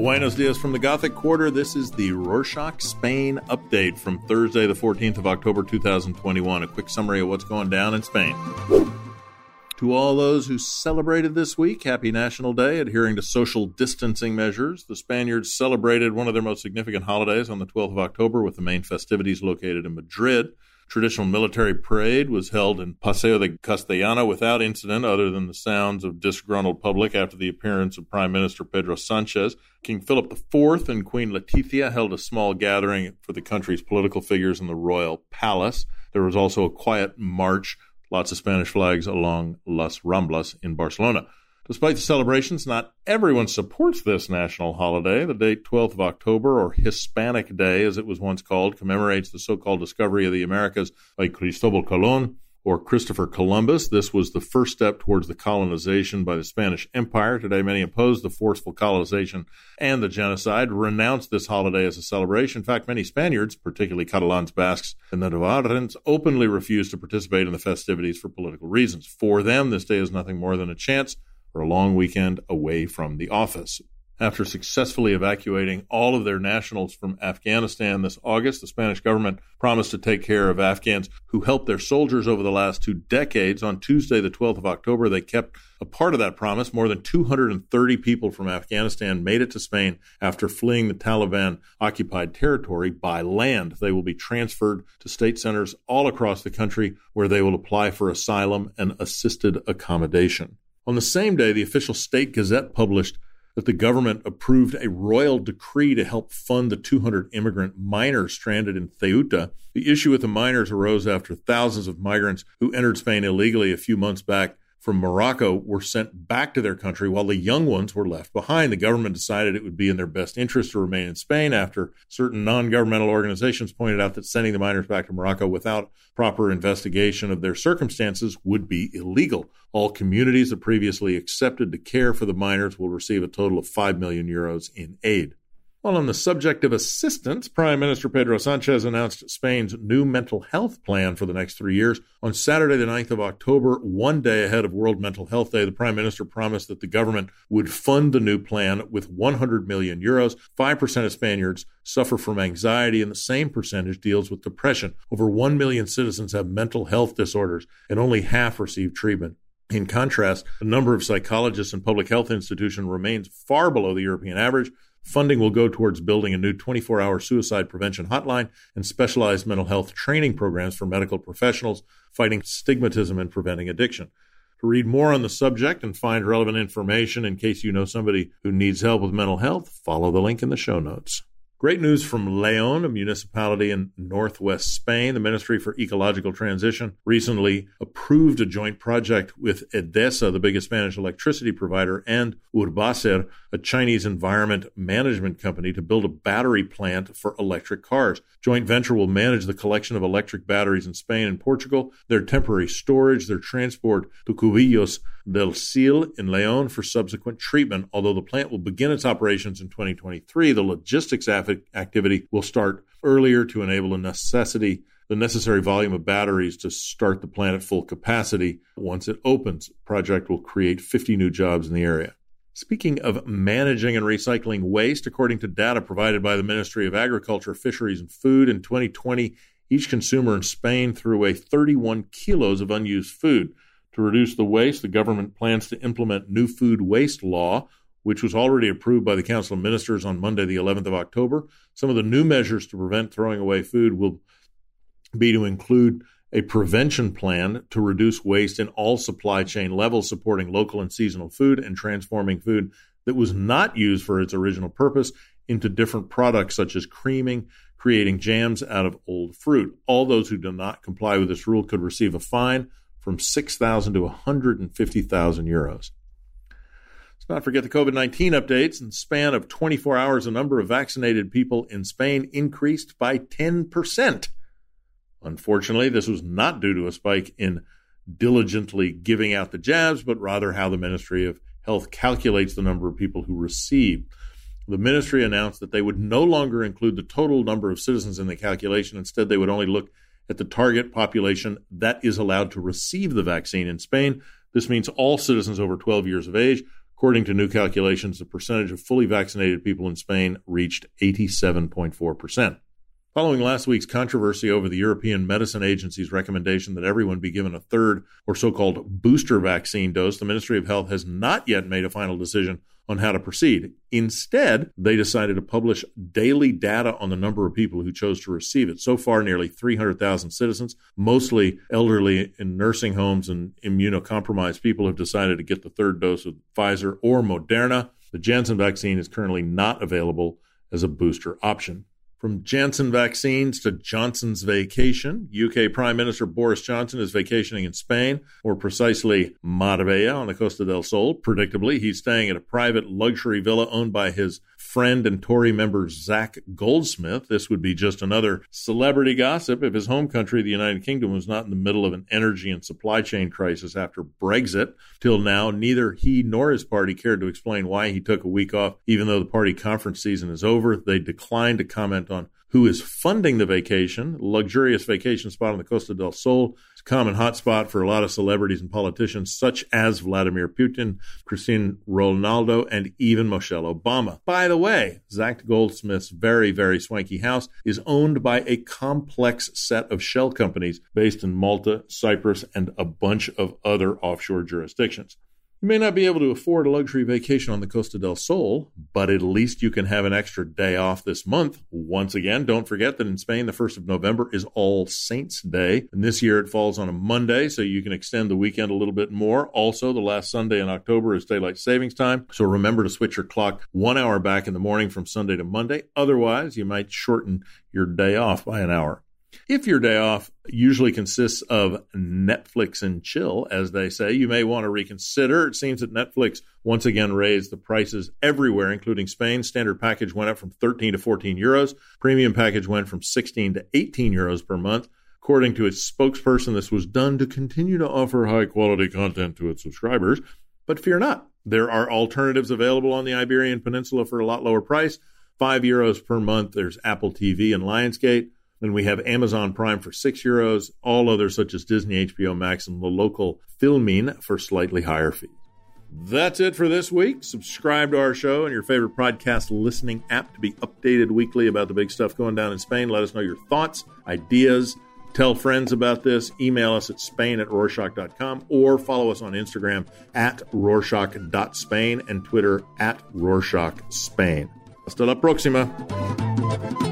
Buenos dias from the Gothic Quarter. This is the Rorschach Spain update from Thursday, the 14th of October, 2021. A quick summary of what's going down in Spain. To all those who celebrated this week, happy National Day, adhering to social distancing measures. The Spaniards celebrated one of their most significant holidays on the 12th of October with the main festivities located in Madrid traditional military parade was held in Paseo de Castellana without incident other than the sounds of disgruntled public after the appearance of Prime Minister Pedro Sanchez. King Philip IV and Queen Letizia held a small gathering for the country's political figures in the royal palace. There was also a quiet march, lots of Spanish flags along Las Ramblas in Barcelona. Despite the celebrations, not everyone supports this national holiday. The date 12th of October, or Hispanic Day as it was once called, commemorates the so called discovery of the Americas by Cristobal Colon or Christopher Columbus. This was the first step towards the colonization by the Spanish Empire. Today, many oppose the forceful colonization and the genocide, renounce this holiday as a celebration. In fact, many Spaniards, particularly Catalans, Basques, and the Navarrans, openly refuse to participate in the festivities for political reasons. For them, this day is nothing more than a chance for a long weekend away from the office. After successfully evacuating all of their nationals from Afghanistan this August, the Spanish government promised to take care of Afghans who helped their soldiers over the last two decades. On Tuesday, the 12th of October, they kept a part of that promise. More than 230 people from Afghanistan made it to Spain after fleeing the Taliban occupied territory by land. They will be transferred to state centers all across the country where they will apply for asylum and assisted accommodation. On the same day, the official State Gazette published that the government approved a royal decree to help fund the 200 immigrant minors stranded in Ceuta. The issue with the minors arose after thousands of migrants who entered Spain illegally a few months back from Morocco were sent back to their country while the young ones were left behind. The government decided it would be in their best interest to remain in Spain after certain non governmental organizations pointed out that sending the minors back to Morocco without proper investigation of their circumstances would be illegal. All communities that previously accepted to care for the minors will receive a total of 5 million euros in aid. While on the subject of assistance, Prime Minister Pedro Sanchez announced Spain's new mental health plan for the next three years. On Saturday, the 9th of October, one day ahead of World Mental Health Day, the Prime Minister promised that the government would fund the new plan with 100 million euros. 5% of Spaniards suffer from anxiety, and the same percentage deals with depression. Over 1 million citizens have mental health disorders, and only half receive treatment. In contrast, the number of psychologists in public health institutions remains far below the European average. Funding will go towards building a new 24 hour suicide prevention hotline and specialized mental health training programs for medical professionals fighting stigmatism and preventing addiction. To read more on the subject and find relevant information in case you know somebody who needs help with mental health, follow the link in the show notes. Great news from Leon, a municipality in northwest Spain. The Ministry for Ecological Transition recently approved a joint project with Endesa, the biggest Spanish electricity provider, and Urbaser, a Chinese environment management company, to build a battery plant for electric cars. Joint venture will manage the collection of electric batteries in Spain and Portugal, their temporary storage, their transport to Cubillos del Sil in Leon for subsequent treatment. Although the plant will begin its operations in 2023, the logistics activity will start earlier to enable a necessity the necessary volume of batteries to start the plant at full capacity. Once it opens, the project will create 50 new jobs in the area. Speaking of managing and recycling waste, according to data provided by the Ministry of Agriculture, Fisheries and Food in 2020, each consumer in Spain threw away 31 kilos of unused food. To reduce the waste, the government plans to implement new food waste law, which was already approved by the Council of Ministers on Monday, the 11th of October. Some of the new measures to prevent throwing away food will be to include a prevention plan to reduce waste in all supply chain levels, supporting local and seasonal food and transforming food that was not used for its original purpose into different products such as creaming, creating jams out of old fruit. All those who do not comply with this rule could receive a fine from 6,000 to 150,000 euros. Not forget the COVID 19 updates. In the span of 24 hours, the number of vaccinated people in Spain increased by 10%. Unfortunately, this was not due to a spike in diligently giving out the jabs, but rather how the Ministry of Health calculates the number of people who receive. The ministry announced that they would no longer include the total number of citizens in the calculation. Instead, they would only look at the target population that is allowed to receive the vaccine in Spain. This means all citizens over 12 years of age. According to new calculations, the percentage of fully vaccinated people in Spain reached 87.4%. Following last week's controversy over the European Medicine Agency's recommendation that everyone be given a third or so called booster vaccine dose, the Ministry of Health has not yet made a final decision on how to proceed. Instead, they decided to publish daily data on the number of people who chose to receive it. So far, nearly 300,000 citizens, mostly elderly in nursing homes and immunocompromised people, have decided to get the third dose of Pfizer or Moderna. The Janssen vaccine is currently not available as a booster option. From Janssen vaccines to Johnson's vacation, UK Prime Minister Boris Johnson is vacationing in Spain, or precisely Marbella on the Costa del Sol. Predictably, he's staying at a private luxury villa owned by his friend and Tory member Zac Goldsmith. This would be just another celebrity gossip if his home country, the United Kingdom, was not in the middle of an energy and supply chain crisis after Brexit. Till now, neither he nor his party cared to explain why he took a week off, even though the party conference season is over. They declined to comment on who is funding the vacation, luxurious vacation spot on the Costa del Sol. It's a common hotspot for a lot of celebrities and politicians, such as Vladimir Putin, Cristiano Ronaldo, and even Michelle Obama. By the way, Zac Goldsmith's very, very swanky house is owned by a complex set of shell companies based in Malta, Cyprus, and a bunch of other offshore jurisdictions. You may not be able to afford a luxury vacation on the Costa del Sol, but at least you can have an extra day off this month. Once again, don't forget that in Spain, the 1st of November is All Saints Day, and this year it falls on a Monday, so you can extend the weekend a little bit more. Also, the last Sunday in October is daylight savings time, so remember to switch your clock one hour back in the morning from Sunday to Monday. Otherwise, you might shorten your day off by an hour. If your day off usually consists of Netflix and chill, as they say, you may want to reconsider. It seems that Netflix once again raised the prices everywhere, including Spain. Standard package went up from 13 to 14 euros. Premium package went from 16 to 18 euros per month. According to its spokesperson, this was done to continue to offer high quality content to its subscribers. But fear not, there are alternatives available on the Iberian Peninsula for a lot lower price. Five euros per month. There's Apple TV and Lionsgate. Then we have Amazon Prime for six euros, all others such as Disney, HBO Max, and the local Filmin for slightly higher fees. That's it for this week. Subscribe to our show and your favorite podcast listening app to be updated weekly about the big stuff going down in Spain. Let us know your thoughts, ideas. Tell friends about this. Email us at spain at rorschach.com or follow us on Instagram at rorschach.spain and Twitter at rorschachspain. Hasta la próxima.